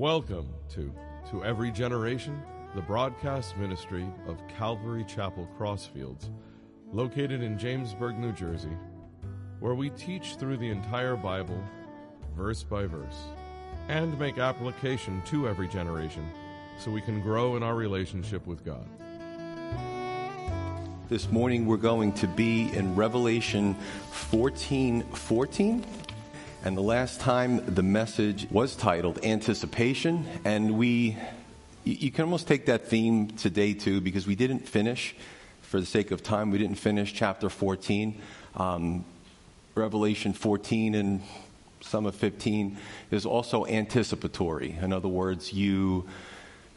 Welcome to To Every Generation, the broadcast ministry of Calvary Chapel Crossfields, located in Jamesburg, New Jersey, where we teach through the entire Bible, verse by verse, and make application to every generation so we can grow in our relationship with God. This morning we're going to be in Revelation 14 14. And the last time the message was titled Anticipation, and we, you can almost take that theme today too, because we didn't finish, for the sake of time, we didn't finish chapter 14. Um, Revelation 14 and some of 15 is also anticipatory. In other words, you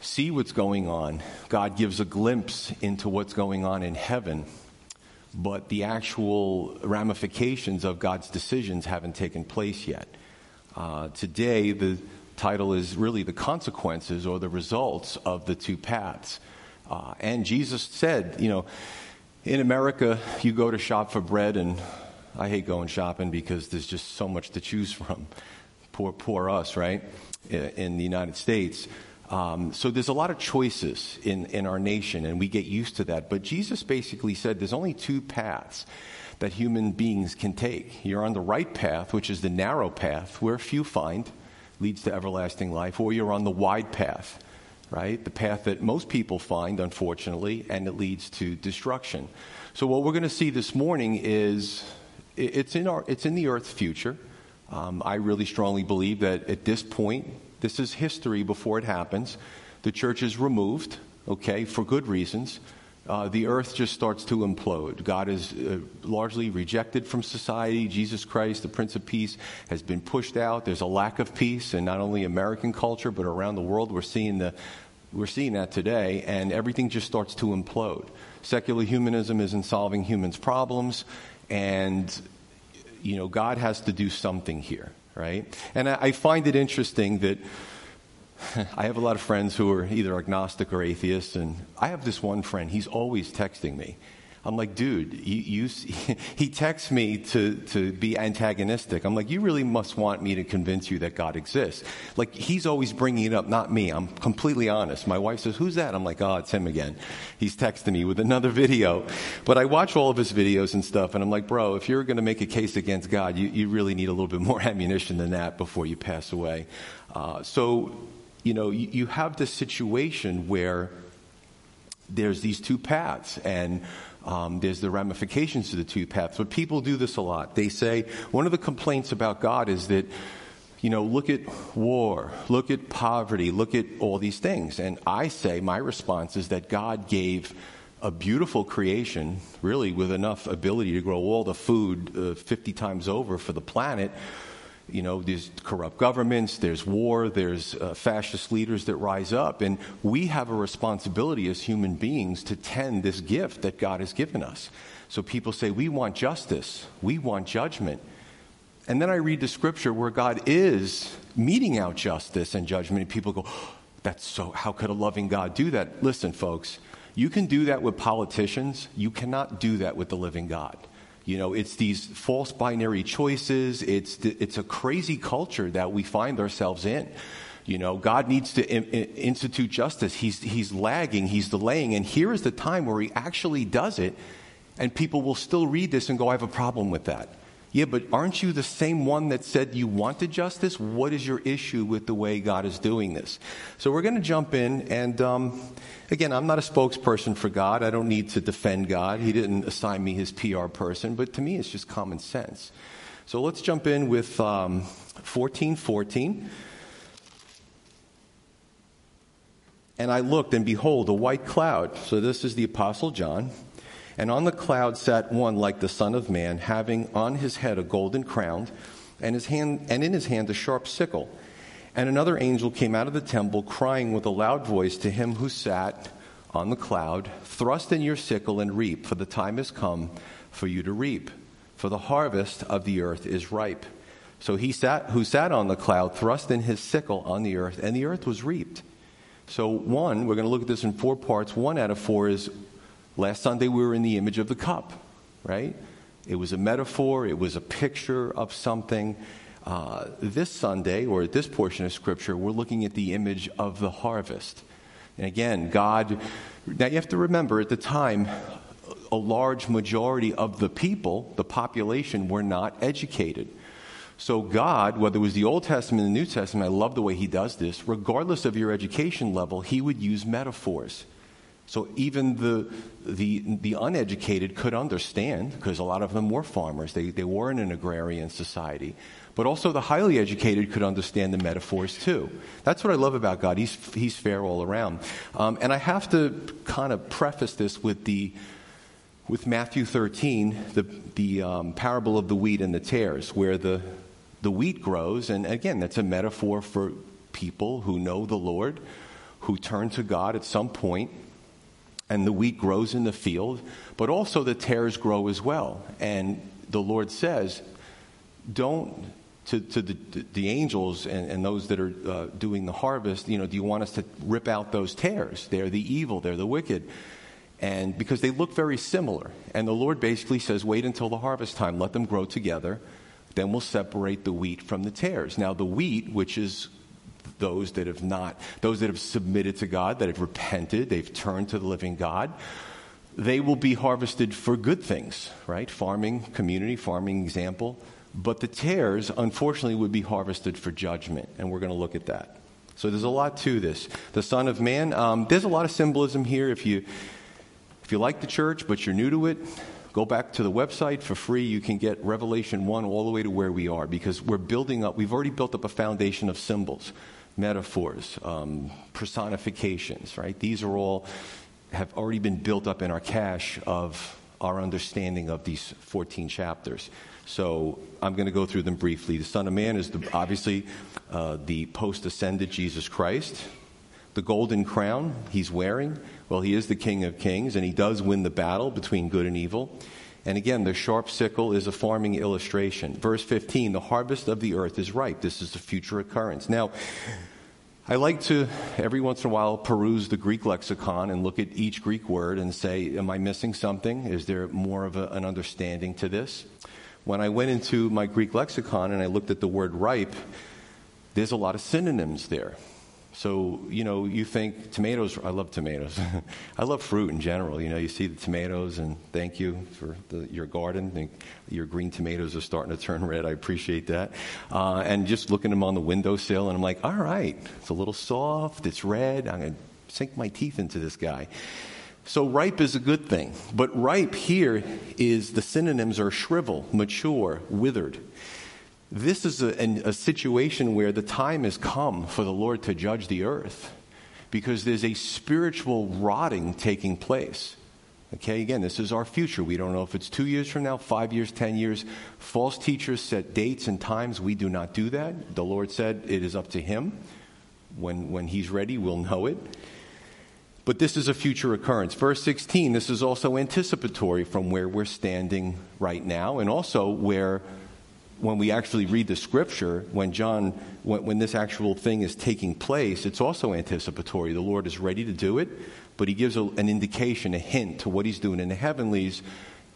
see what's going on. God gives a glimpse into what's going on in heaven but the actual ramifications of God's decisions haven't taken place yet. Uh, today, the title is really the consequences or the results of the two paths. Uh, and Jesus said, you know, in America, you go to shop for bread, and I hate going shopping because there's just so much to choose from. Poor, poor us, right? In the United States. Um, so there's a lot of choices in, in our nation, and we get used to that. But Jesus basically said there's only two paths that human beings can take. You're on the right path, which is the narrow path, where few find, leads to everlasting life, or you're on the wide path, right? The path that most people find, unfortunately, and it leads to destruction. So what we're going to see this morning is it's in, our, it's in the earth's future. Um, I really strongly believe that at this point, this is history before it happens. The church is removed, okay, for good reasons. Uh, the earth just starts to implode. God is uh, largely rejected from society. Jesus Christ, the Prince of Peace, has been pushed out. There's a lack of peace in not only American culture, but around the world. We're seeing, the, we're seeing that today, and everything just starts to implode. Secular humanism isn't solving humans' problems, and you know, God has to do something here right? And I, find it interesting that I have a lot of friends who are either agnostic or atheists, and I have this one friend, he's always texting me. I'm like, dude, you, you, he texts me to, to be antagonistic. I'm like, you really must want me to convince you that God exists. Like, he's always bringing it up, not me. I'm completely honest. My wife says, who's that? I'm like, oh, it's him again. He's texting me with another video. But I watch all of his videos and stuff, and I'm like, bro, if you're going to make a case against God, you, you really need a little bit more ammunition than that before you pass away. Uh, so, you know, you, you have this situation where there's these two paths, and um, there's the ramifications to the two paths. But people do this a lot. They say one of the complaints about God is that, you know, look at war, look at poverty, look at all these things. And I say my response is that God gave a beautiful creation, really, with enough ability to grow all the food uh, 50 times over for the planet you know, there's corrupt governments, there's war, there's uh, fascist leaders that rise up. And we have a responsibility as human beings to tend this gift that God has given us. So people say, we want justice, we want judgment. And then I read the scripture where God is meting out justice and judgment, and people go, oh, that's so, how could a loving God do that? Listen, folks, you can do that with politicians, you cannot do that with the living God. You know, it's these false binary choices. It's, it's a crazy culture that we find ourselves in. You know, God needs to in, in, institute justice. He's, he's lagging, he's delaying. And here is the time where he actually does it. And people will still read this and go, I have a problem with that. Yeah, but aren't you the same one that said you wanted justice? What is your issue with the way God is doing this? So we're going to jump in, and um, again, I'm not a spokesperson for God. I don't need to defend God. He didn't assign me his PR person, but to me, it's just common sense. So let's jump in with um, 1414. And I looked, and behold, a white cloud. So this is the Apostle John. And on the cloud sat one like the Son of Man, having on his head a golden crown, and, his hand, and in his hand a sharp sickle. And another angel came out of the temple, crying with a loud voice to him who sat on the cloud Thrust in your sickle and reap, for the time has come for you to reap, for the harvest of the earth is ripe. So he sat, who sat on the cloud thrust in his sickle on the earth, and the earth was reaped. So, one, we're going to look at this in four parts. One out of four is Last Sunday, we were in the image of the cup, right? It was a metaphor, it was a picture of something. Uh, this Sunday, or at this portion of Scripture, we're looking at the image of the harvest. And again, God, now you have to remember at the time, a large majority of the people, the population, were not educated. So, God, whether it was the Old Testament and the New Testament, I love the way He does this, regardless of your education level, He would use metaphors. So, even the, the, the uneducated could understand, because a lot of them were farmers, they, they were in an agrarian society. But also, the highly educated could understand the metaphors too. That's what I love about God. He's, he's fair all around. Um, and I have to kind of preface this with the with Matthew 13, the, the um, parable of the wheat and the tares, where the, the wheat grows. And again, that's a metaphor for people who know the Lord, who turn to God at some point, and the wheat grows in the field, but also the tares grow as well. And the Lord says, don't. To, to the, the angels and, and those that are uh, doing the harvest, you know, do you want us to rip out those tares? They're the evil, they're the wicked and because they look very similar. And the Lord basically says, wait until the harvest time, let them grow together, then we'll separate the wheat from the tares. Now, the wheat, which is those that have not, those that have submitted to God, that have repented, they've turned to the living God, they will be harvested for good things, right? Farming, community, farming example. But the tares, unfortunately, would be harvested for judgment, and we're going to look at that. So there's a lot to this. The Son of Man, um, there's a lot of symbolism here. If you if you like the church but you're new to it, go back to the website for free. You can get Revelation 1 all the way to where we are because we're building up, we've already built up a foundation of symbols, metaphors, um, personifications, right? These are all, have already been built up in our cache of our understanding of these 14 chapters. So I'm going to go through them briefly. The Son of Man is the, obviously uh, the post ascended Jesus Christ. The golden crown he's wearing well, he is the King of Kings, and he does win the battle between good and evil. And again, the sharp sickle is a farming illustration. Verse 15 the harvest of the earth is ripe. This is a future occurrence. Now, I like to, every once in a while, peruse the Greek lexicon and look at each Greek word and say, Am I missing something? Is there more of a, an understanding to this? When I went into my Greek lexicon and I looked at the word ripe, there's a lot of synonyms there. So, you know, you think tomatoes, I love tomatoes. I love fruit in general. You know, you see the tomatoes, and thank you for the, your garden. Your green tomatoes are starting to turn red. I appreciate that. Uh, and just looking at them on the windowsill, and I'm like, all right, it's a little soft, it's red. I'm going to sink my teeth into this guy. So, ripe is a good thing. But ripe here is the synonyms are shrivel, mature, withered. This is a, a, situation where the time has come for the Lord to judge the earth because there's a spiritual rotting taking place. Okay, again, this is our future. We don't know if it's two years from now, five years, ten years. False teachers set dates and times. We do not do that. The Lord said it is up to Him. When, when He's ready, we'll know it. But this is a future occurrence. Verse 16, this is also anticipatory from where we're standing right now and also where when we actually read the scripture, when John, when, when, this actual thing is taking place, it's also anticipatory. The Lord is ready to do it, but he gives a, an indication, a hint to what he's doing in the heavenlies,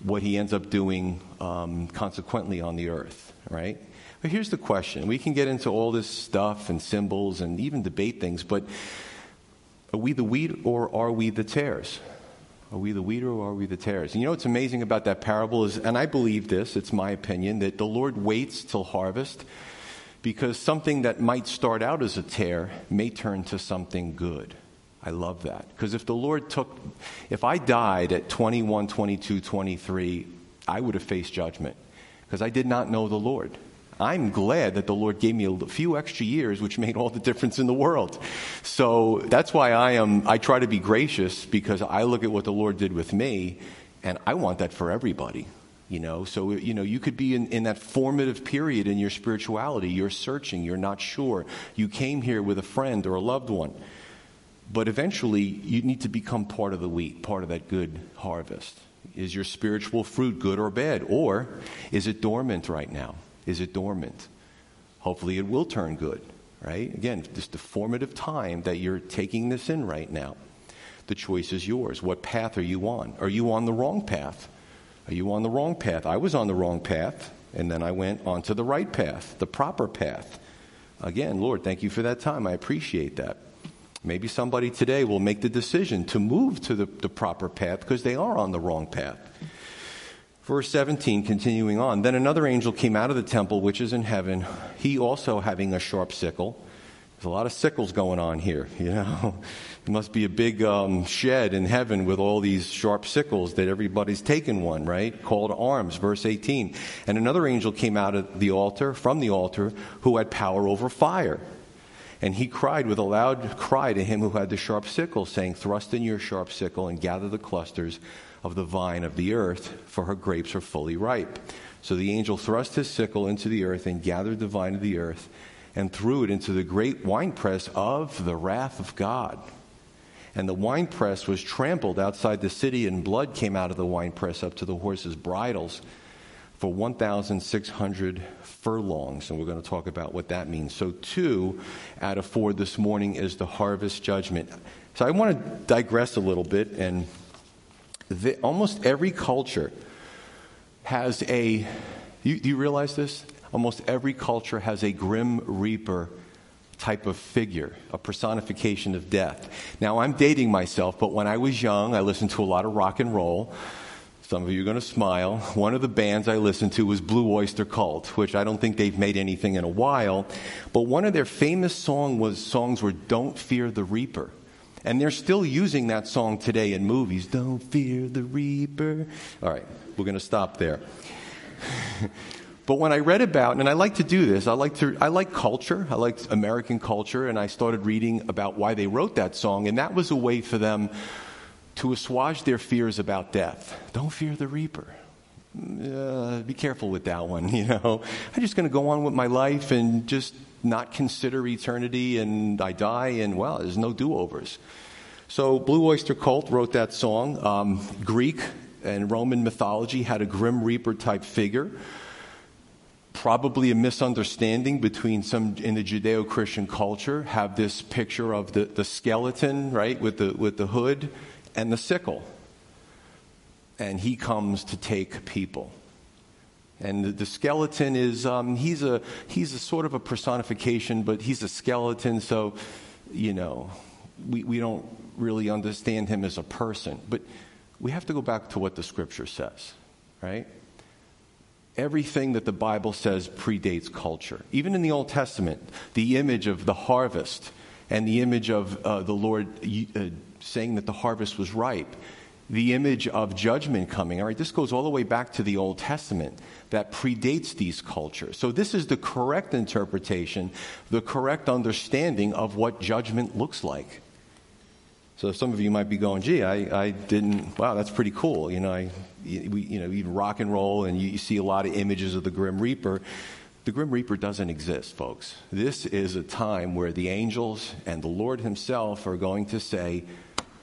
what he ends up doing um, consequently on the earth, right? But here's the question. We can get into all this stuff and symbols and even debate things, but are we the wheat or are we the tares? Are we the wheat or are we the tares? And you know what's amazing about that parable is, and I believe this, it's my opinion, that the Lord waits till harvest because something that might start out as a tare may turn to something good. I love that. Because if the Lord took, if I died at 21, 22, 23, I would have faced judgment because I did not know the Lord. I'm glad that the Lord gave me a few extra years, which made all the difference in the world. So that's why I am, I try to be gracious because I look at what the Lord did with me and I want that for everybody. You know, so, you know, you could be in, in that formative period in your spirituality. You're searching, you're not sure. You came here with a friend or a loved one. But eventually, you need to become part of the wheat, part of that good harvest. Is your spiritual fruit good or bad? Or is it dormant right now? Is it dormant? Hopefully, it will turn good, right? Again, just the formative time that you're taking this in right now. The choice is yours. What path are you on? Are you on the wrong path? Are you on the wrong path? I was on the wrong path. And then I went onto the right path, the proper path. Again, Lord, thank you for that time. I appreciate that. Maybe somebody today will make the decision to move to the, the proper path because they are on the wrong path. Verse 17, continuing on. Then another angel came out of the temple which is in heaven, he also having a sharp sickle. There's a lot of sickles going on here, you know. It must be a big um, shed in heaven with all these sharp sickles that everybody's taken one, right? Called arms, verse 18. And another angel came out of the altar, from the altar, who had power over fire. And he cried with a loud cry to him who had the sharp sickle, saying, Thrust in your sharp sickle and gather the clusters of the vine of the earth, for her grapes are fully ripe. So the angel thrust his sickle into the earth and gathered the vine of the earth and threw it into the great winepress of the wrath of God. And the winepress was trampled outside the city, and blood came out of the winepress up to the horses' bridles for 1,600 furlongs. And we're going to talk about what that means. So, two out of four this morning is the harvest judgment. So, I want to digress a little bit. And the, almost every culture has a, you, do you realize this? Almost every culture has a grim reaper type of figure, a personification of death. Now, I'm dating myself, but when I was young, I listened to a lot of rock and roll. Some of you are going to smile. One of the bands I listened to was Blue Oyster Cult, which I don't think they've made anything in a while. But one of their famous song was songs were "Don't Fear the Reaper," and they're still using that song today in movies. Don't fear the Reaper. All right, we're going to stop there. But when I read about, and I like to do this, I like to, I like culture, I like American culture, and I started reading about why they wrote that song, and that was a way for them to assuage their fears about death. Don't fear the reaper. Uh, be careful with that one, you know. I'm just going to go on with my life and just not consider eternity, and I die, and well, there's no do overs. So, Blue Oyster Cult wrote that song. Um, Greek and Roman mythology had a grim reaper type figure probably a misunderstanding between some in the Judeo-Christian culture have this picture of the, the skeleton, right, with the, with the hood and the sickle. And he comes to take people. And the, skeleton is, um, he's, a, he's a sort of a personification, but he's a skeleton, so, you know, we, we don't really understand him as a person. But we have to go back to what the scripture says, right? everything that the Bible says predates culture. Even in the Old Testament, the image of the harvest and the image of uh, the Lord uh, saying that the harvest was ripe, the image of judgment coming. All right, this goes all the way back to the Old Testament that predates these cultures. So, this is the correct interpretation, the correct understanding of what judgment looks like. So some of you might be going, gee, I, I didn't, wow, that's pretty cool. You know, I, we, you know, even rock and roll and you, you see a lot of images of the Grim Reaper. The Grim Reaper doesn't exist, folks. This is a time where the angels and the Lord Himself are going to say,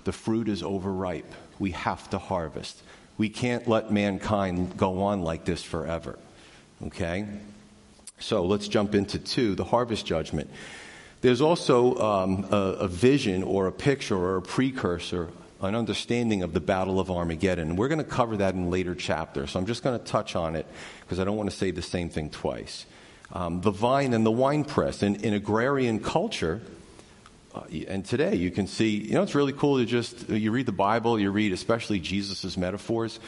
the fruit is overripe. We have to harvest. We can't let mankind go on like this forever. Okay? So let's jump into two the harvest judgment. There's also um, a, a, vision or a picture or a precursor, an understanding of the Battle of Armageddon. We're going to cover that in later chapters, so I'm just going to touch on it because I don't want to say the same thing twice. Um, the vine and the wine press. In, in agrarian culture, and today you can see, you know, it's really cool to just, you read the Bible, you read especially Jesus' metaphors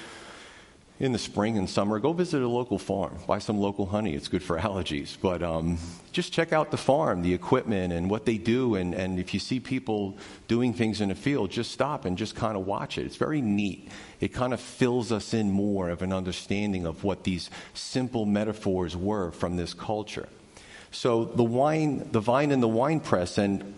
in the spring and summer, go visit a local farm. Buy some local honey. It's good for allergies. But um, just check out the farm, the equipment, and what they do. And, and if you see people doing things in a field, just stop and just kind of watch it. It's very neat. It kind of fills us in more of an understanding of what these simple metaphors were from this culture. So the wine, the vine and the wine press, and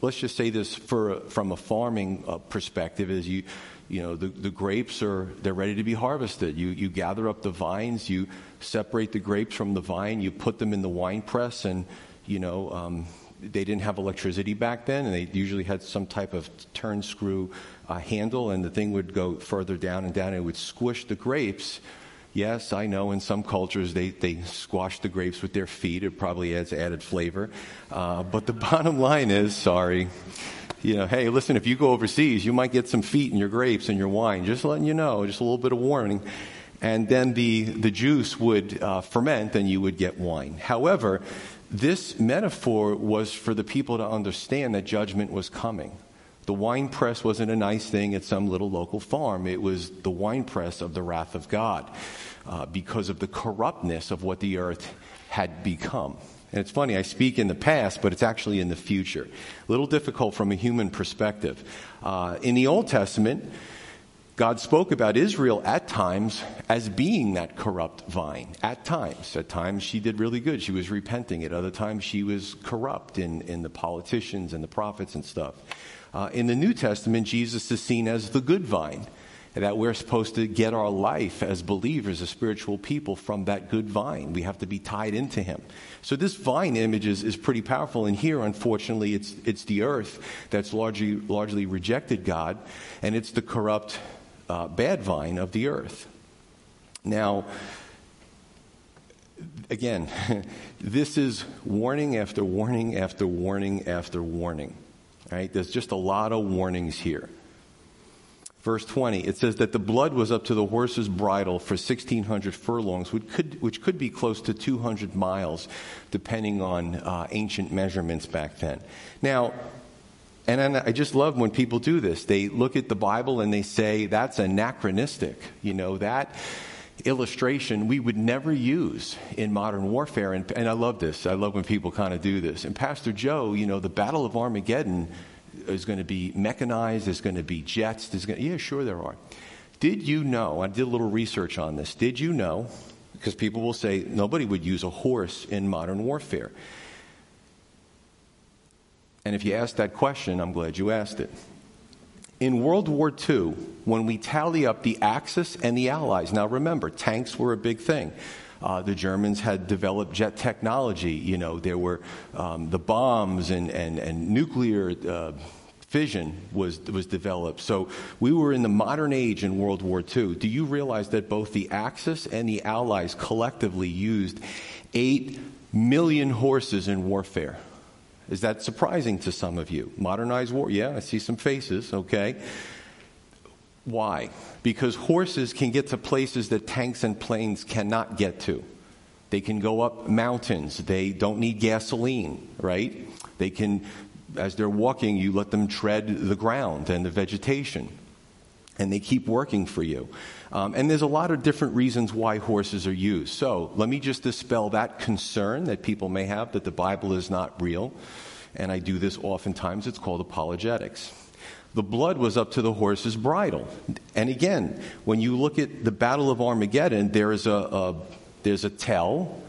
let's just say this for, from a farming uh, perspective, is you you know, the, the grapes are, they're ready to be harvested. You, you gather up the vines, you separate the grapes from the vine, you put them in the wine press, and, you know, um, they didn't have electricity back then, and they usually had some type of turn screw uh, handle, and the thing would go further down and down, and it would squish the grapes. Yes, I know in some cultures they, they squash the grapes with their feet. It probably adds added flavor. Uh, but the bottom line is sorry you know, hey, listen, if you go overseas, you might get some feet in your grapes and your wine. Just letting you know, just a little bit of warning. and then the, the juice would uh, ferment and you would get wine. However, this metaphor was for the people to understand that judgment was coming. The wine press wasn't a nice thing at some little local farm. It was the wine press of the wrath of God uh, because of the corruptness of what the earth had become. And it's funny, I speak in the past, but it's actually in the future. A little difficult from a human perspective. Uh, in the Old Testament, God spoke about Israel at times as being that corrupt vine. At times. At times she did really good. She was repenting. At other times she was corrupt in, in the politicians and the prophets and stuff. Uh, in the New Testament, Jesus is seen as the good vine. That we're supposed to get our life as believers, as spiritual people, from that good vine. We have to be tied into Him. So this vine image is, is pretty powerful. And here, unfortunately, it's, it's the earth that's largely, largely rejected God, and it's the corrupt uh, bad vine of the earth. Now, again, this is warning after warning after warning after warning. Right? There's just a lot of warnings here. Verse 20, it says that the blood was up to the horse's bridle for 1,600 furlongs, which could, which could be close to 200 miles, depending on uh, ancient measurements back then. Now, and I just love when people do this. They look at the Bible and they say, that's anachronistic. You know, that illustration we would never use in modern warfare. And, and I love this. I love when people kind of do this. And Pastor Joe, you know, the Battle of Armageddon is going to be mechanized, there's going to be jets. There's going to, yeah, sure there are. Did you know, I did a little research on this, did you know, because people will say nobody would use a horse in modern warfare. And if you asked that question, I'm glad you asked it. In World War II, when we tally up the Axis and the Allies, now remember, tanks were a big thing. Uh, the Germans had developed jet technology. You know, there were um, the bombs and, and, and nuclear uh, fission was, was developed. So we were in the modern age in World War II. Do you realize that both the Axis and the Allies collectively used 8 million horses in warfare? Is that surprising to some of you? Modernized war? Yeah, I see some faces, okay. Why? Because horses can get to places that tanks and planes cannot get to. They can go up mountains. They don't need gasoline, right? They can, as they're walking, you let them tread the ground and the vegetation. And they keep working for you. Um, and there's a lot of different reasons why horses are used. So let me just dispel that concern that people may have that the Bible is not real. And I do this oftentimes. It's called apologetics. The blood was up to the horse's bridle. And again, when you look at the Battle of Armageddon, there is a, a there's a tell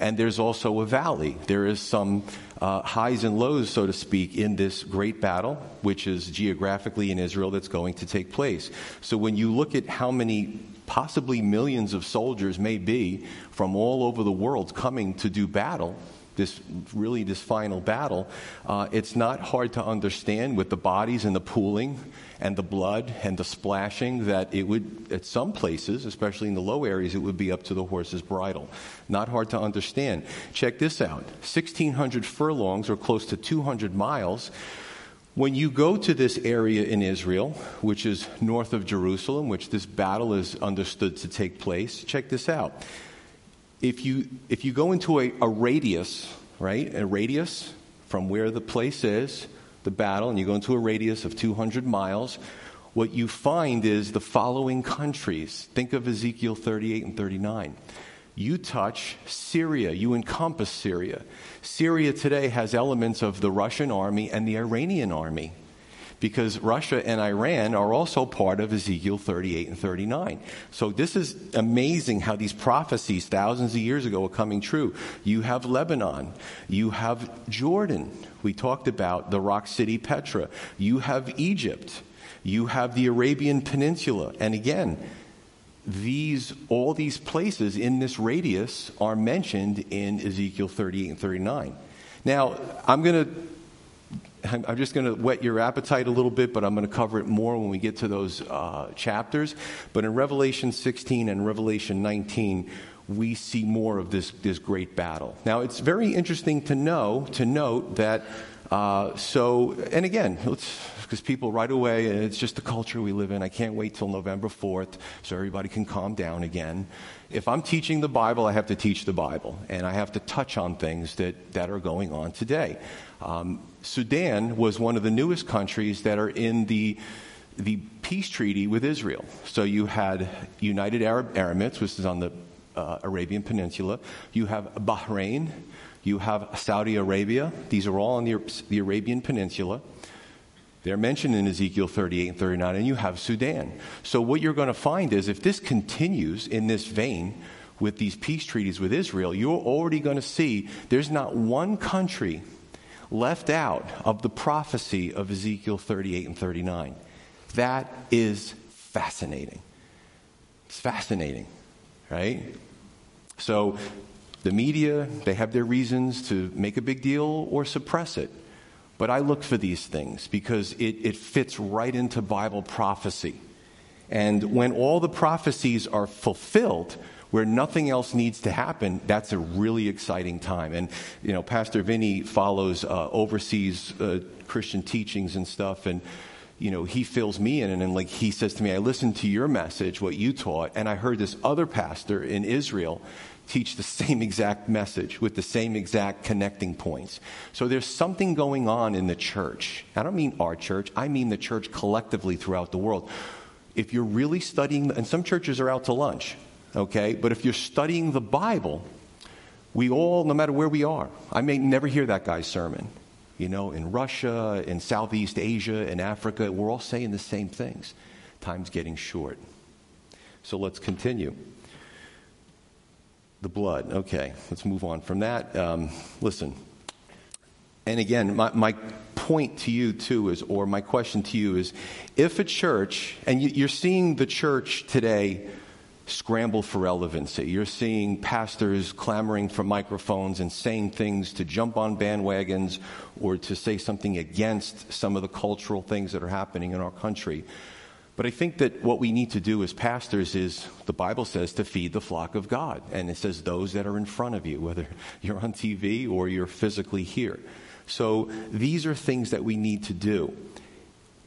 and there's also a valley. There is some uh, highs and lows, so to speak, in this great battle, which is geographically in Israel that's going to take place. So when you look at how many possibly millions of soldiers may be from all over the world coming to do battle, this really this final battle, uh, it's not hard to understand with the bodies and the pooling and the blood and the splashing that it would, at some places, especially in the low areas, it would be up to the horse's bridle. Not hard to understand. Check this out 1,600 furlongs, or close to 200 miles. When you go to this area in Israel, which is north of Jerusalem, which this battle is understood to take place, check this out if you, if you go into a, a radius, right, a radius from where the place is, the battle, and you go into a radius of 200 miles, what you find is the following countries. Think of Ezekiel 38 and 39. You touch Syria, you encompass Syria. Syria today has elements of the Russian army and the Iranian army because Russia and Iran are also part of Ezekiel 38 and 39. So this is amazing how these prophecies thousands of years ago are coming true. You have Lebanon, you have Jordan. We talked about the rock city Petra. You have Egypt. You have the Arabian Peninsula. And again, these all these places in this radius are mentioned in Ezekiel 38 and 39. Now, I'm going to I'm just going to whet your appetite a little bit, but I'm going to cover it more when we get to those uh, chapters. But in Revelation 16 and Revelation 19, we see more of this, this great battle. Now, it's very interesting to know, to note that, uh, so, and again, let's because people right away, and it's just the culture we live in. I can't wait till November 4th so everybody can calm down again. If I'm teaching the Bible, I have to teach the Bible, and I have to touch on things that, that are going on today. Um, Sudan was one of the newest countries that are in the the peace treaty with Israel. So you had United Arab Emirates, which is on the uh, Arabian Peninsula. You have Bahrain. You have Saudi Arabia. These are all on the, the Arabian Peninsula. They're mentioned in Ezekiel 38 and 39, and you have Sudan. So, what you're going to find is if this continues in this vein with these peace treaties with Israel, you're already going to see there's not one country left out of the prophecy of Ezekiel 38 and 39. That is fascinating. It's fascinating, right? So, the media, they have their reasons to make a big deal or suppress it. But I look for these things because it, it fits right into Bible prophecy. And when all the prophecies are fulfilled, where nothing else needs to happen, that's a really exciting time. And, you know, Pastor Vinny follows uh, overseas uh, Christian teachings and stuff, and, you know, he fills me in, and, and like he says to me, I listened to your message, what you taught, and I heard this other pastor in Israel teach the same exact message with the same exact connecting points. So there's something going on in the church. I don't mean our church, I mean the church collectively throughout the world. If you're really studying, and some churches are out to lunch, okay, but if you're studying the Bible, we all, no matter where we are, I may never hear that guy's sermon. You know, in Russia, in Southeast Asia, in Africa, we're all saying the same things. Time's getting short. So let's continue. The blood. Okay, let's move on from that. Um, listen. And again, my, my point to you, too, is, or my question to you is if a church, and you, you're seeing the church today scramble for relevancy. You're seeing pastors clamoring for microphones and saying things to jump on bandwagons or to say something against some of the cultural things that are happening in our country. But I think that what we need to do as pastors is, the Bible says, to feed the flock of God. And it says those that are in front of you, whether you're on TV or you're physically here. So these are things that we need to do.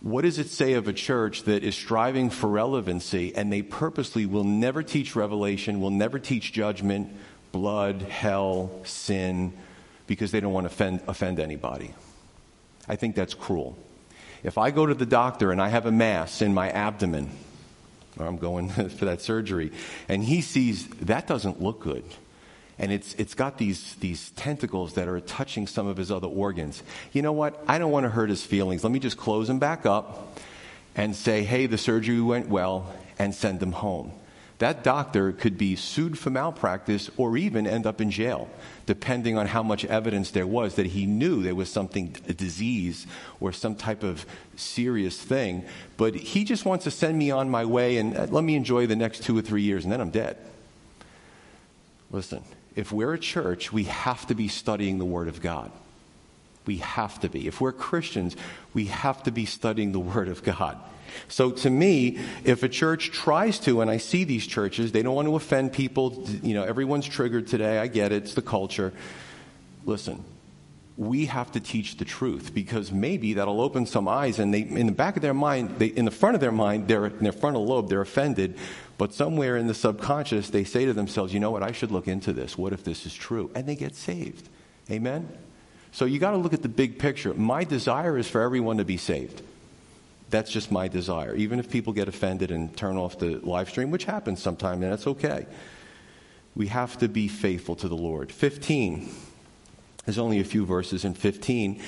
What does it say of a church that is striving for relevancy and they purposely will never teach revelation, will never teach judgment, blood, hell, sin, because they don't want to offend, offend anybody? I think that's cruel. If I go to the doctor and I have a mass in my abdomen, I'm going for that surgery, and he sees that doesn't look good, and it's, it's got these, these tentacles that are touching some of his other organs. You know what? I don't want to hurt his feelings. Let me just close him back up and say, hey, the surgery went well, and send him home that doctor could be sued for malpractice or even end up in jail, depending on how much evidence there was that he knew there was something, a disease or some type of serious thing. But he just wants to send me on my way and uh, let me enjoy the next two or three years, and then I'm dead. Listen, if we're a church, we have to be studying the Word of God. We have to be. If we're Christians, we have to be studying the Word of God. So to me, if a church tries to, and I see these churches, they don't want to offend people. You know, everyone's triggered today. I get it. It's the culture. Listen, we have to teach the truth because maybe that'll open some eyes and they, in the back of their mind, they, in the front of their mind, they're, in their frontal lobe, they're offended. But somewhere in the subconscious, they say to themselves, you know what, I should look into this. What if this is true? And they get saved. Amen? So you got to look at the big picture. My desire is for everyone to be saved. That's just my desire. Even if people get offended and turn off the live stream, which happens sometimes, and that's okay. We have to be faithful to the Lord. 15. There's only a few verses in 15.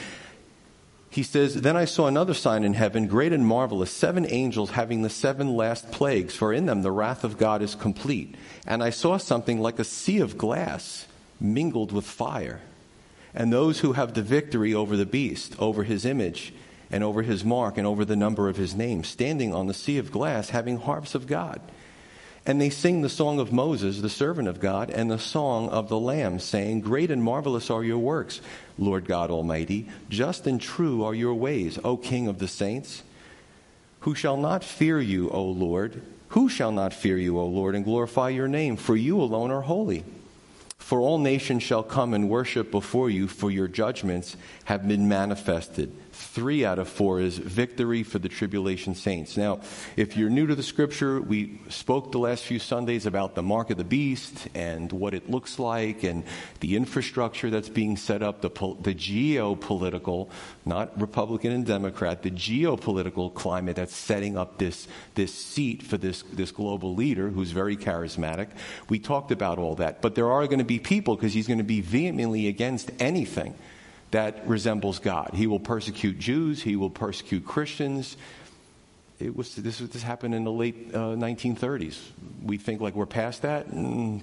He says, Then I saw another sign in heaven, great and marvelous, seven angels having the seven last plagues, for in them the wrath of God is complete. And I saw something like a sea of glass mingled with fire. And those who have the victory over the beast, over his image, and over his mark and over the number of his name, standing on the sea of glass, having harps of God. And they sing the song of Moses, the servant of God, and the song of the Lamb, saying, Great and marvelous are your works, Lord God Almighty. Just and true are your ways, O King of the saints. Who shall not fear you, O Lord? Who shall not fear you, O Lord, and glorify your name? For you alone are holy. For all nations shall come and worship before you, for your judgments have been manifested. Three out of four is victory for the tribulation saints. Now, if you're new to the scripture, we spoke the last few Sundays about the mark of the beast and what it looks like and the infrastructure that's being set up, the, the geopolitical, not Republican and Democrat, the geopolitical climate that's setting up this, this seat for this, this global leader who's very charismatic. We talked about all that. But there are going to be people because he's going to be vehemently against anything that resembles God. He will persecute Jews, he will persecute Christians. It was, this, this happened in the late uh, 1930s. We think like we're past that.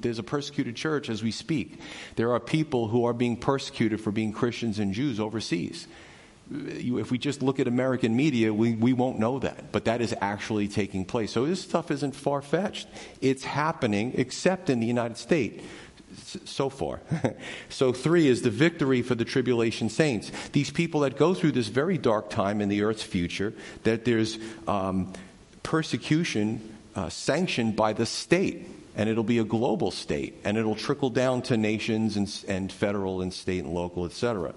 There's a persecuted church as we speak. There are people who are being persecuted for being Christians and Jews overseas. If we just look at American media, we, we won't know that. But that is actually taking place. So this stuff isn't far fetched. It's happening, except in the United States so far. so, three is the victory for the tribulation saints. These people that go through this very dark time in the earth's future, that there's um, persecution uh, sanctioned by the state, and it'll be a global state, and it'll trickle down to nations and, and federal and state and local, etc.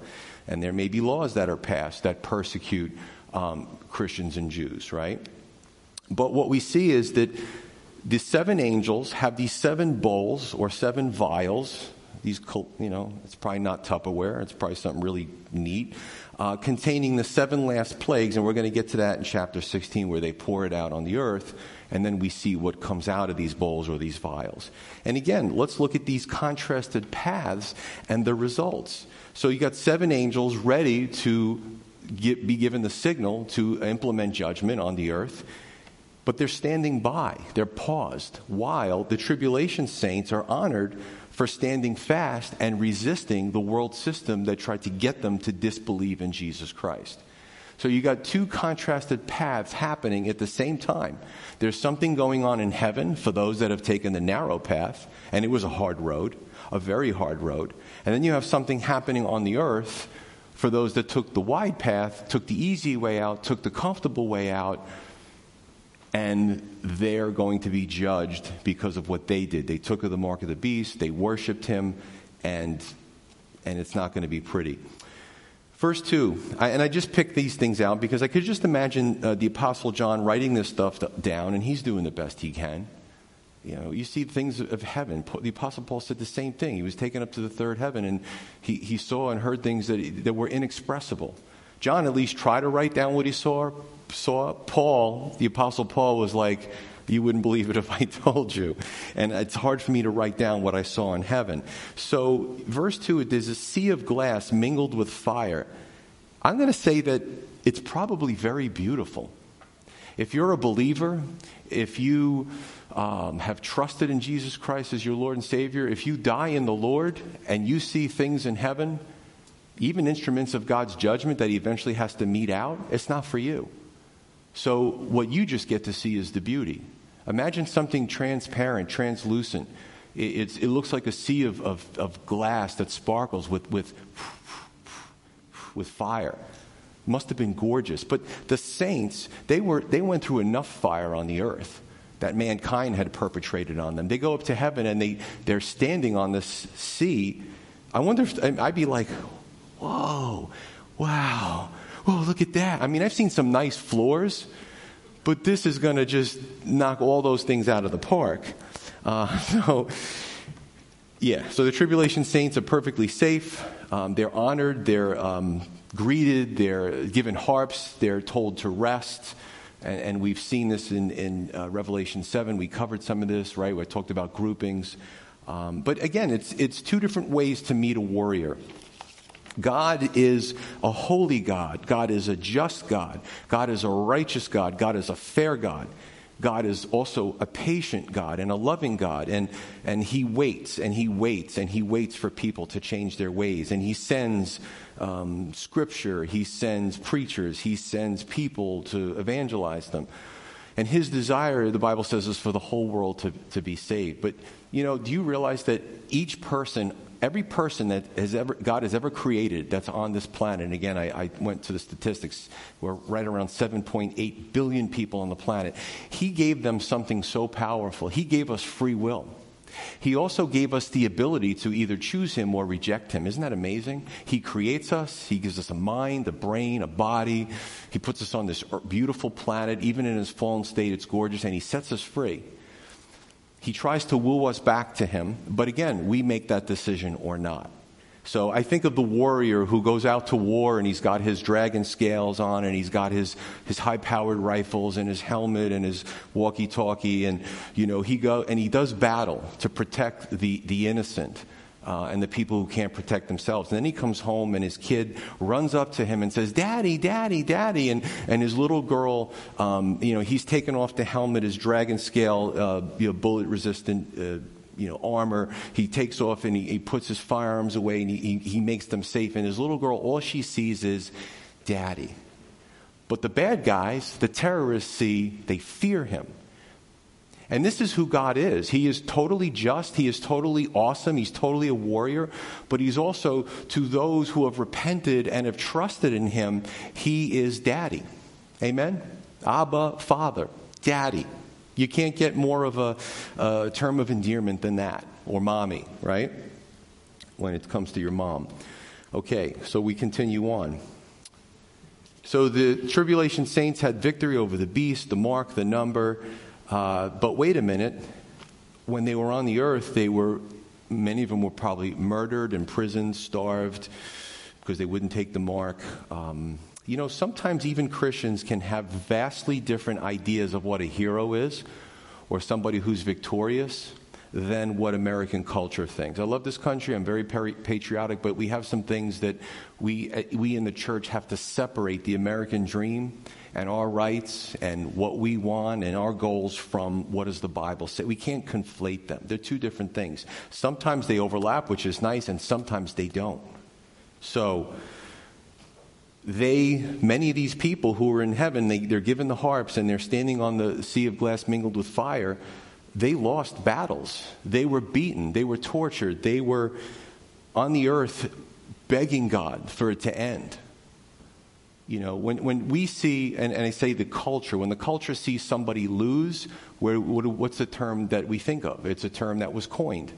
And there may be laws that are passed that persecute um, Christians and Jews, right? But what we see is that the seven angels have these seven bowls or seven vials. These, you know, it's probably not Tupperware. It's probably something really neat, uh, containing the seven last plagues, and we're going to get to that in chapter 16, where they pour it out on the earth, and then we see what comes out of these bowls or these vials. And again, let's look at these contrasted paths and the results. So you got seven angels ready to get, be given the signal to implement judgment on the earth. But they're standing by, they're paused, while the tribulation saints are honored for standing fast and resisting the world system that tried to get them to disbelieve in Jesus Christ. So you got two contrasted paths happening at the same time. There's something going on in heaven for those that have taken the narrow path, and it was a hard road, a very hard road. And then you have something happening on the earth for those that took the wide path, took the easy way out, took the comfortable way out, and they're going to be judged because of what they did. They took the mark of the beast, they worshiped him, and, and it's not going to be pretty. Verse 2, I, and I just picked these things out because I could just imagine uh, the Apostle John writing this stuff down, and he's doing the best he can. You know, you see things of heaven. The Apostle Paul said the same thing. He was taken up to the third heaven, and he, he saw and heard things that, that were inexpressible. John at least tried to write down what he saw, saw, Paul, the Apostle Paul, was like, you wouldn't believe it if I told you. And it's hard for me to write down what I saw in heaven. So, verse 2, there's a sea of glass mingled with fire. I'm going to say that it's probably very beautiful. If you're a believer, if you um, have trusted in Jesus Christ as your Lord and Savior, if you die in the Lord and you see things in heaven, even instruments of God's judgment that He eventually has to mete out, it's not for you. So, what you just get to see is the beauty. Imagine something transparent, translucent. It, it looks like a sea of, of, of, glass that sparkles with, with, with fire. Must have been gorgeous. But the saints, they, were, they went through enough fire on the earth that mankind had perpetrated on them. They go up to heaven and they, they're standing on this sea. I wonder if I'd be like, whoa, wow oh, look at that. I mean, I've seen some nice floors, but this is going to just knock all those things out of the park. Uh, so, yeah, so the tribulation saints are perfectly safe. Um, they're honored, they're um, greeted, they're given harps, they're told to rest. And, and we've seen this in, in uh, Revelation 7. We covered some of this, right? We talked about groupings. Um, but again, it's, it's two different ways to meet a warrior. God is a holy God. God is a just God. God is a righteous God. God is a fair God. God is also a patient God and a loving God. And, and He waits and He waits and He waits for people to change their ways. And He sends um, scripture, He sends preachers, He sends people to evangelize them. And His desire, the Bible says, is for the whole world to, to be saved. But, you know, do you realize that each person every person that has ever, God has ever created that's on this planet, and again, I, I went to the statistics, we're right around 7.8 billion people on the planet. He gave them something so powerful. He gave us free will. He also gave us the ability to either choose Him or reject Him. Isn't that amazing? He creates us, He gives us a mind, a brain, a body. He puts us on this beautiful planet. Even in His fallen state, it's gorgeous, and He sets us free. He tries to woo us back to Him, but again, we make that decision or not. So I think of the warrior who goes out to war and he's got his dragon scales on and he's got his, his high powered rifles and his helmet and his walkie talkie and, you know, he go, and he does battle to protect the, the innocent. Uh, and the people who can't protect themselves. And then he comes home and his kid runs up to him and says, Daddy, Daddy, Daddy. And, and his little girl, um, you know, he's taken off the helmet, his dragon scale, uh, you know, bullet resistant uh, you know, armor. He takes off and he, he puts his firearms away and he, he, he makes them safe. And his little girl, all she sees is daddy. But the bad guys, the terrorists, see, they fear him. And this is who God is. He is totally just. He is totally awesome. He's totally a warrior. But He's also, to those who have repented and have trusted in Him, He is Daddy. Amen? Abba, Father, Daddy. You can't get more of a, a term of endearment than that, or mommy, right? When it comes to your mom. Okay, so we continue on. So the tribulation saints had victory over the beast, the mark, the number. Uh, but wait a minute. When they were on the earth, they were, many of them were probably murdered, imprisoned, starved, because they wouldn't take the mark. Um, you know, sometimes even Christians can have vastly different ideas of what a hero is or somebody who's victorious than what American culture thinks. I love this country. I'm very patriotic, but we have some things that we, uh, we in the church have to separate the American dream and our rights and what we want and our goals from what does the Bible say. We can't conflate them. They're two different things. Sometimes they overlap, which is nice, and sometimes they don't. So, they, many of these people who are in heaven, they, they're given the harps and they're standing on the sea of glass mingled with fire. They lost battles. They were beaten. They were tortured. They were on the earth begging God for it to end. You know, when, when we see, and, and I say the culture, when the culture sees somebody lose, where, what, what's the term that we think of? It's a term that was coined.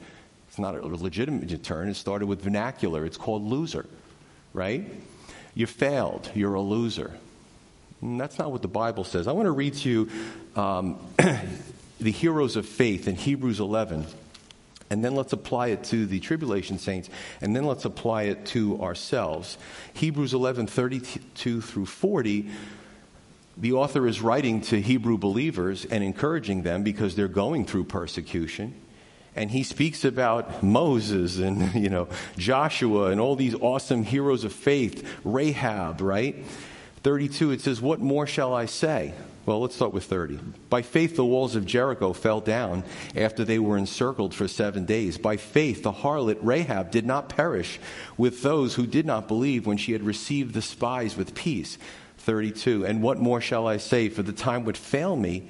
It's not a legitimate term. It started with vernacular. It's called loser, right? You failed. You're a loser. And that's not what the Bible says. I want to read to you um, the heroes of faith in Hebrews 11. And then let's apply it to the tribulation saints, and then let's apply it to ourselves. Hebrews 11, 32 through 40, the author is writing to Hebrew believers and encouraging them because they're going through persecution and he speaks about Moses and, you know, Joshua and all these awesome heroes of faith, Rahab, right? 32, it says, What more shall I say? Well, let's start with 30. By faith, the walls of Jericho fell down after they were encircled for seven days. By faith, the harlot Rahab did not perish with those who did not believe when she had received the spies with peace. 32. And what more shall I say? For the time would fail me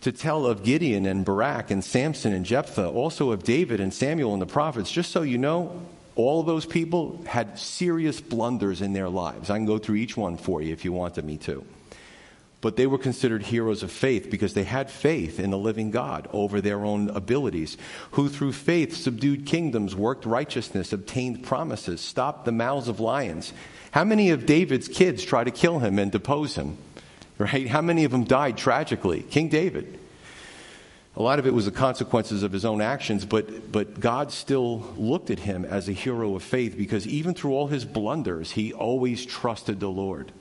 to tell of Gideon and Barak and Samson and Jephthah, also of David and Samuel and the prophets, just so you know, all those people had serious blunders in their lives. I can go through each one for you if you wanted me to. But they were considered heroes of faith because they had faith in the living God over their own abilities, who through faith subdued kingdoms, worked righteousness, obtained promises, stopped the mouths of lions. How many of David's kids try to kill him and depose him? right? How many of them died tragically? King David. A lot of it was the consequences of his own actions, but, but God still looked at him as a hero of faith because even through all his blunders, he always trusted the Lord.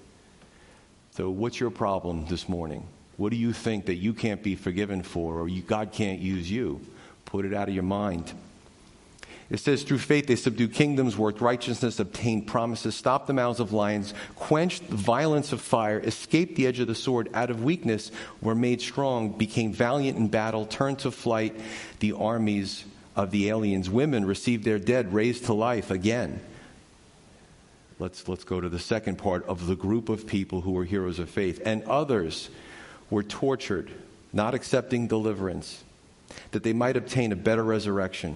So, what's your problem this morning? What do you think that you can't be forgiven for or you, God can't use you? Put it out of your mind. It says, through faith they subdued kingdoms, worked righteousness, obtained promises, stopped the mouths of lions, quenched the violence of fire, escaped the edge of the sword, out of weakness were made strong, became valiant in battle, turned to flight the armies of the aliens. Women received their dead raised to life again. Let's, let's go to the second part of the group of people who were heroes of faith. And others were tortured, not accepting deliverance, that they might obtain a better resurrection.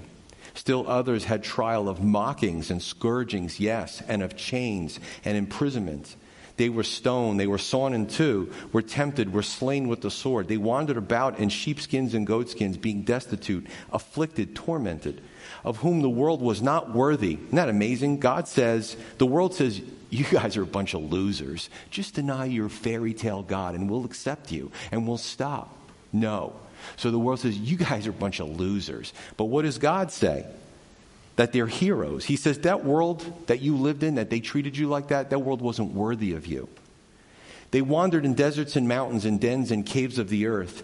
Still others had trial of mockings and scourgings, yes, and of chains and imprisonment. They were stoned, they were sawn in two, were tempted, were slain with the sword. They wandered about in sheepskins and goatskins, being destitute, afflicted, tormented, of whom the world was not worthy. Isn't that amazing? God says, the world says, you guys are a bunch of losers. Just deny your fairy tale God and we'll accept you and we'll stop. No. So the world says, You guys are a bunch of losers. But what does God say? That they're heroes. He says, That world that you lived in, that they treated you like that, that world wasn't worthy of you. They wandered in deserts and mountains and dens and caves of the earth.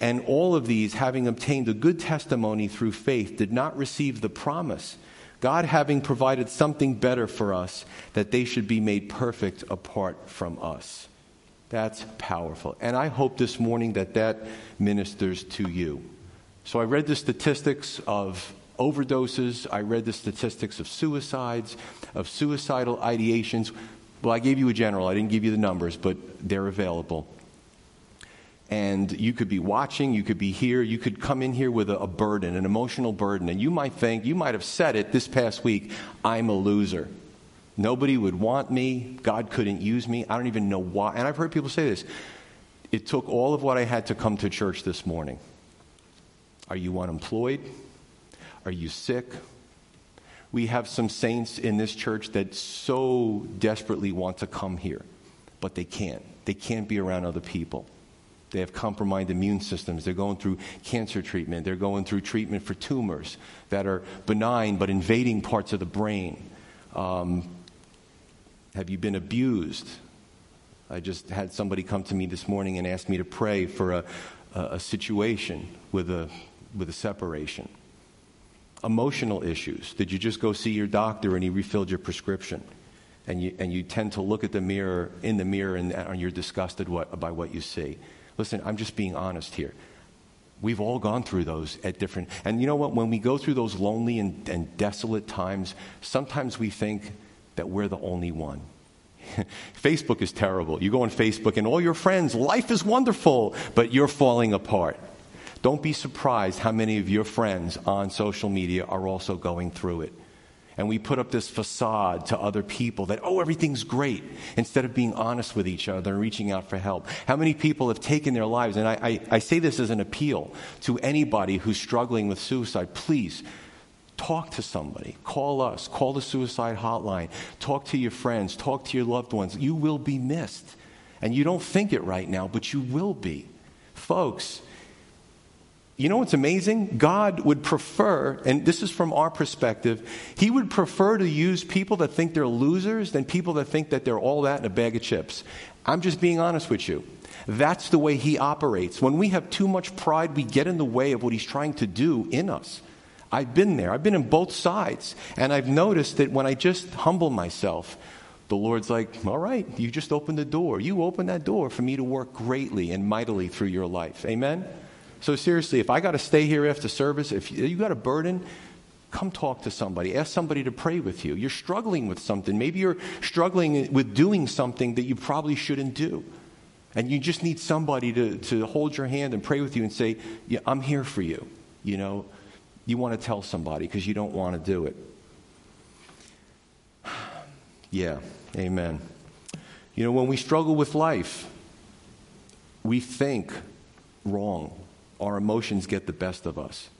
And all of these, having obtained a good testimony through faith, did not receive the promise. God having provided something better for us, that they should be made perfect apart from us. That's powerful. And I hope this morning that that ministers to you. So I read the statistics of overdoses, I read the statistics of suicides, of suicidal ideations. Well, I gave you a general, I didn't give you the numbers, but they're available. And you could be watching, you could be here, you could come in here with a, a burden, an emotional burden, and you might think, you might have said it this past week, I'm a loser. Nobody would want me. God couldn't use me. I don't even know why. And I've heard people say this. It took all of what I had to come to church this morning. Are you unemployed? Are you sick? We have some saints in this church that so desperately want to come here, but they can't. They can't be around other people. They have compromised immune systems. They're going through cancer treatment. They're going through treatment for tumors that are benign but invading parts of the brain. Um, have you been abused? I just had somebody come to me this morning and ask me to pray for a, a, a situation with a, with a separation. Emotional issues. Did you just go see your doctor and he refilled your prescription? And you, and you tend to look at the mirror, in the mirror, and, and you're disgusted what, by what you see. Listen, I'm just being honest here. We've all gone through those at different. And you know what? When we go through those lonely and, and desolate times, sometimes we think that we're the only one. Facebook is terrible. You go on Facebook and all your friends, life is wonderful, but you're falling apart. Don't be surprised how many of your friends on social media are also going through it. And we put up this facade to other people that, oh, everything's great, instead of being honest with each other and reaching out for help. How many people have taken their lives? And I, I, I say this as an appeal to anybody who's struggling with suicide. Please, Talk to somebody. Call us. Call the suicide hotline. Talk to your friends. Talk to your loved ones. You will be missed. And you don't think it right now, but you will be. Folks, you know what's amazing? God would prefer, and this is from our perspective, He would prefer to use people that think they're losers than people that think that they're all that in a bag of chips. I'm just being honest with you. That's the way He operates. When we have too much pride, we get in the way of what He's trying to do in us. I've been there. I've been in both sides. And I've noticed that when I just humble myself, the Lord's like, all right, you just opened the door. You opened that door for me to work greatly and mightily through your life. Amen? So, seriously, if I got to stay here after service, if you got a burden, come talk to somebody. Ask somebody to pray with you. You're struggling with something. Maybe you're struggling with doing something that you probably shouldn't do. And you just need somebody to, to hold your hand and pray with you and say, yeah, I'm here for you. You know, you want to tell somebody because you don't want to do it. Yeah, amen. You know, when we struggle with life, we think wrong. Our emotions get the best of us.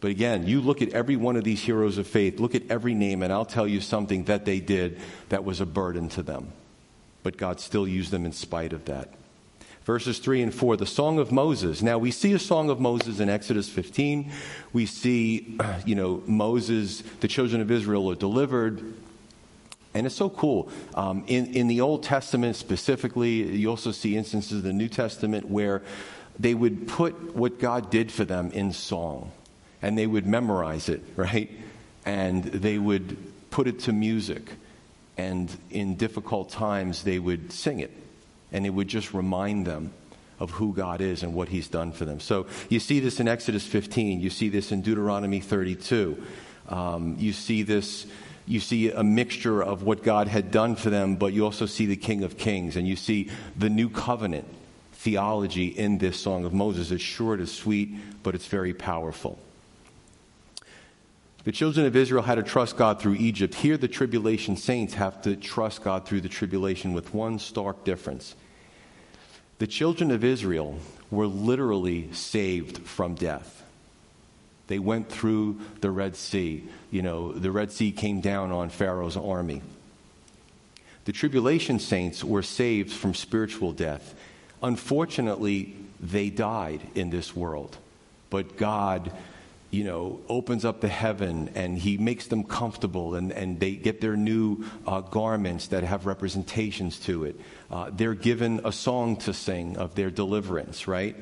But again, you look at every one of these heroes of faith, look at every name, and I'll tell you something that they did that was a burden to them. But God still used them in spite of that verses 3 and 4, the Song of Moses. Now, we see a Song of Moses in Exodus 15. We see, you know, Moses, the children of Israel are delivered. And it's so cool. Um, in, in the Old Testament specifically, you also see instances in the New Testament where they would put what God did for them in song. And they would memorize it, right? And they would put it to music. And in difficult times, they would sing it and it would just remind them of who God is and what He's done for them. So you see this in Exodus 15, you see this in Deuteronomy 32, um, you see this. You see a mixture of what God had done for them, but you also see the King of Kings, and you see the new covenant theology in this Song of Moses. It's short, it's sweet, but it's very powerful. The children of Israel had to trust God through Egypt. Here, the tribulation saints have to trust God through the tribulation with one stark difference. The children of Israel were literally saved from death. They went through the Red Sea. You know, the Red Sea came down on Pharaoh's army. The tribulation saints were saved from spiritual death. Unfortunately, they died in this world. But God you know, opens up the heaven and he makes them comfortable and, and they get their new uh, garments that have representations to it. Uh, they're given a song to sing of their deliverance, right?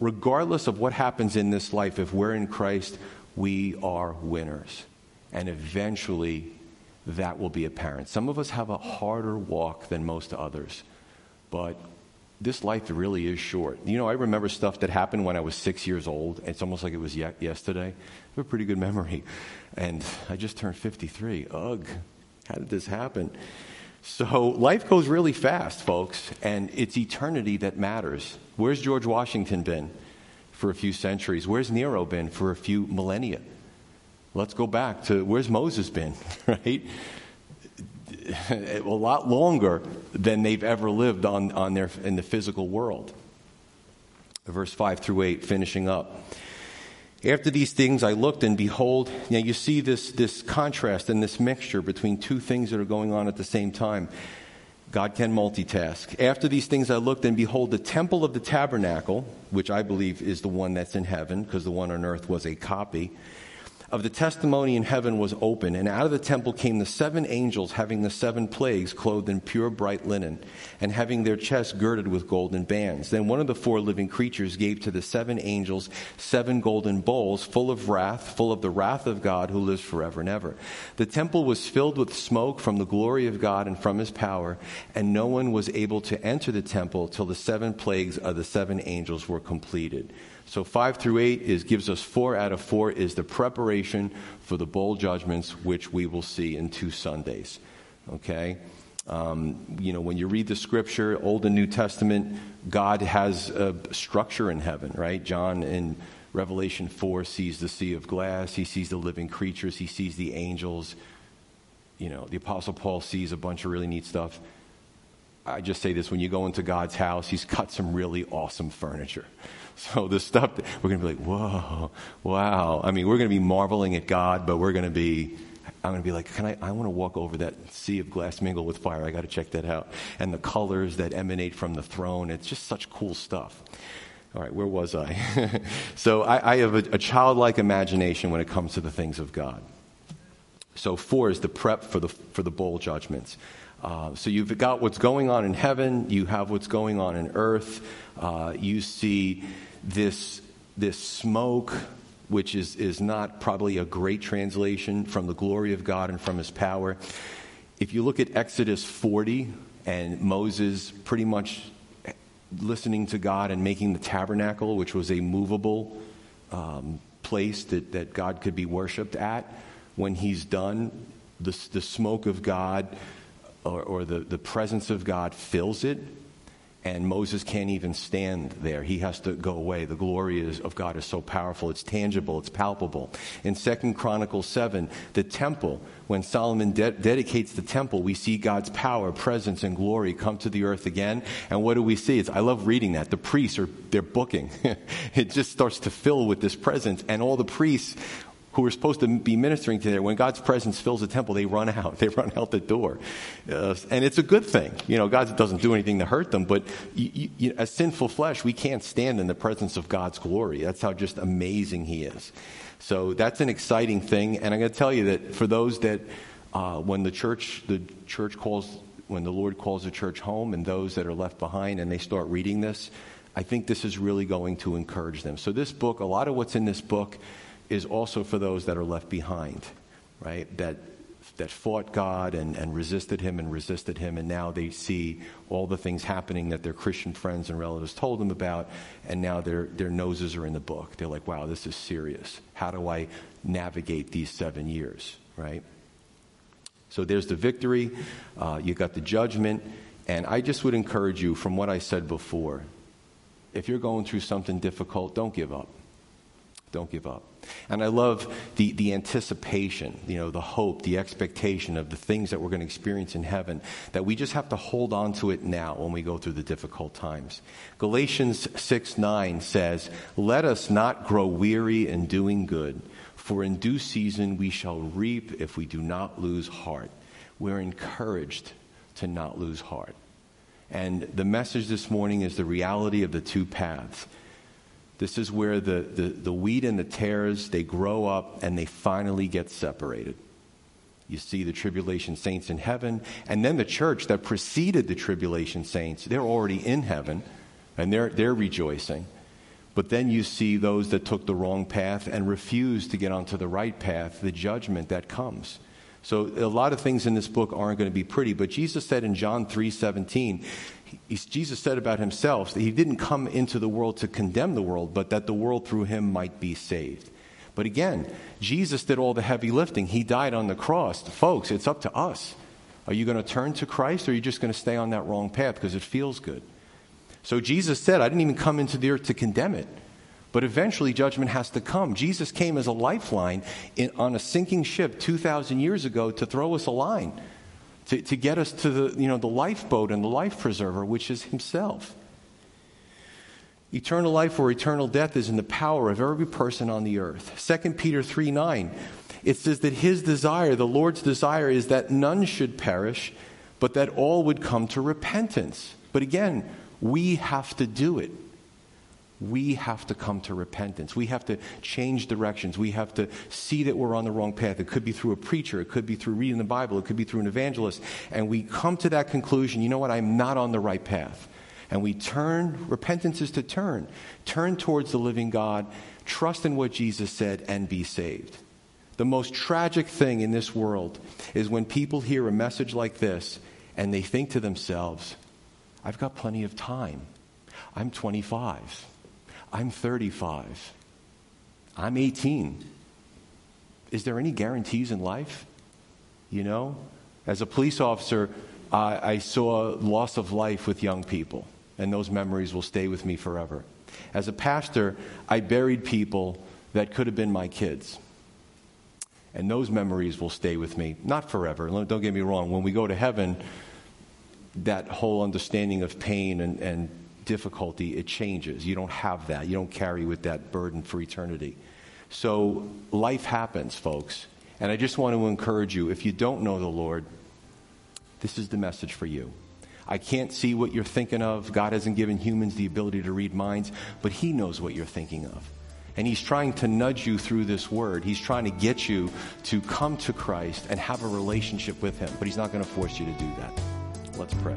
Regardless of what happens in this life, if we're in Christ, we are winners. And eventually that will be apparent. Some of us have a harder walk than most others, but this life really is short. You know, I remember stuff that happened when I was six years old. It's almost like it was yesterday. I have a pretty good memory. And I just turned 53. Ugh, how did this happen? So life goes really fast, folks, and it's eternity that matters. Where's George Washington been for a few centuries? Where's Nero been for a few millennia? Let's go back to where's Moses been, right? a lot longer than they've ever lived on, on their, in the physical world. Verse 5 through 8, finishing up. After these things I looked, and behold, now you see this, this contrast and this mixture between two things that are going on at the same time. God can multitask. After these things I looked, and behold, the temple of the tabernacle, which I believe is the one that's in heaven, because the one on earth was a copy of the testimony in heaven was open, and out of the temple came the seven angels having the seven plagues, clothed in pure bright linen, and having their chests girded with golden bands. Then one of the four living creatures gave to the seven angels seven golden bowls full of wrath, full of the wrath of God who lives forever and ever. The temple was filled with smoke from the glory of God and from his power, and no one was able to enter the temple till the seven plagues of the seven angels were completed. So five through eight is gives us four out of four is the preparation for the bowl judgments, which we will see in two Sundays. Okay. Um, you know, when you read the scripture, Old and New Testament, God has a structure in heaven, right? John in Revelation 4 sees the sea of glass, he sees the living creatures, he sees the angels. You know, the Apostle Paul sees a bunch of really neat stuff. I just say this when you go into God's house, he's got some really awesome furniture. So the stuff, we're going to be like, whoa, wow. I mean, we're going to be marveling at God, but we're going to be, I'm going to be like, can I, I want to walk over that sea of glass mingled with fire. I got to check that out. And the colors that emanate from the throne. It's just such cool stuff. All right, where was I? so I, I have a, a childlike imagination when it comes to the things of God. So four is the prep for the, for the bowl judgments. Uh, so you've got what's going on in heaven, you have what's going on in earth. Uh, you see this, this smoke, which is, is not probably a great translation from the glory of God and from his power. If you look at Exodus 40 and Moses pretty much listening to God and making the tabernacle, which was a movable um, place that, that God could be worshiped at, when he's done, the, the smoke of God or, or the, the presence of God fills it and Moses can't even stand there. He has to go away. The glory is, of God is so powerful. It's tangible. It's palpable. In Second Chronicles 7, the temple, when Solomon de- dedicates the temple, we see God's power, presence, and glory come to the earth again. And what do we see? It's, I love reading that. The priests are, they're booking. it just starts to fill with this presence. And all the priests who are supposed to be ministering to there, when God's presence fills the temple, they run out. They run out the door. Uh, and it's a good thing. You know, God doesn't do anything to hurt them, but you, you, as sinful flesh, we can't stand in the presence of God's glory. That's how just amazing He is. So that's an exciting thing. And I'm going to tell you that for those that, uh, when the church, the church calls, when the Lord calls the church home, and those that are left behind and they start reading this, I think this is really going to encourage them. So this book, a lot of what's in this book, is also for those that are left behind, right? That that fought God and, and resisted him and resisted him, and now they see all the things happening that their Christian friends and relatives told them about, and now their, their noses are in the book. They're like, wow, this is serious. How do I navigate these seven years, right? So there's the victory, uh, you got the judgment, and I just would encourage you from what I said before if you're going through something difficult, don't give up Don't give up. And I love the, the anticipation, you know, the hope, the expectation of the things that we're going to experience in heaven, that we just have to hold on to it now when we go through the difficult times. Galatians 6 9 says, Let us not grow weary in doing good, for in due season we shall reap if we do not lose heart. We're encouraged to not lose heart. And the message this morning is the reality of the two paths. This is where the, the, the wheat and the tares, they grow up and they finally get separated. You see the tribulation saints in heaven, and then the church that preceded the tribulation saints, they're already in heaven and they're, they're rejoicing. But then you see those that took the wrong path and refused to get onto the right path, the judgment that comes. So a lot of things in this book aren't going to be pretty, but Jesus said in John 3:17, Jesus said about himself that he didn't come into the world to condemn the world, but that the world through him might be saved. But again, Jesus did all the heavy lifting. He died on the cross. Folks, it's up to us. Are you going to turn to Christ or are you just going to stay on that wrong path because it feels good? So Jesus said, I didn't even come into the earth to condemn it. But eventually, judgment has to come. Jesus came as a lifeline in, on a sinking ship 2,000 years ago to throw us a line to, to get us to the, you know, the lifeboat and the life preserver, which is Himself. Eternal life or eternal death is in the power of every person on the earth. 2 Peter 3 9, it says that His desire, the Lord's desire, is that none should perish, but that all would come to repentance. But again, we have to do it we have to come to repentance. We have to change directions. We have to see that we're on the wrong path. It could be through a preacher, it could be through reading the Bible, it could be through an evangelist. And we come to that conclusion you know what? I'm not on the right path. And we turn, repentance is to turn. Turn towards the living God, trust in what Jesus said, and be saved. The most tragic thing in this world is when people hear a message like this and they think to themselves, I've got plenty of time. I'm 25. I'm 35. I'm 18. Is there any guarantees in life? You know, as a police officer, I, I saw loss of life with young people, and those memories will stay with me forever. As a pastor, I buried people that could have been my kids. And those memories will stay with me, not forever. Don't get me wrong. When we go to heaven, that whole understanding of pain and, and difficulty, it changes. You don't have that. You don't carry with that burden for eternity. So life happens, folks. And I just want to encourage you if you don't know the Lord, this is the message for you. I can't see what you're thinking of. God hasn't given humans the ability to read minds, but He knows what you're thinking of. And He's trying to nudge you through this word. He's trying to get you to come to Christ and have a relationship with Him, but He's not going to force you to do that. Let's pray.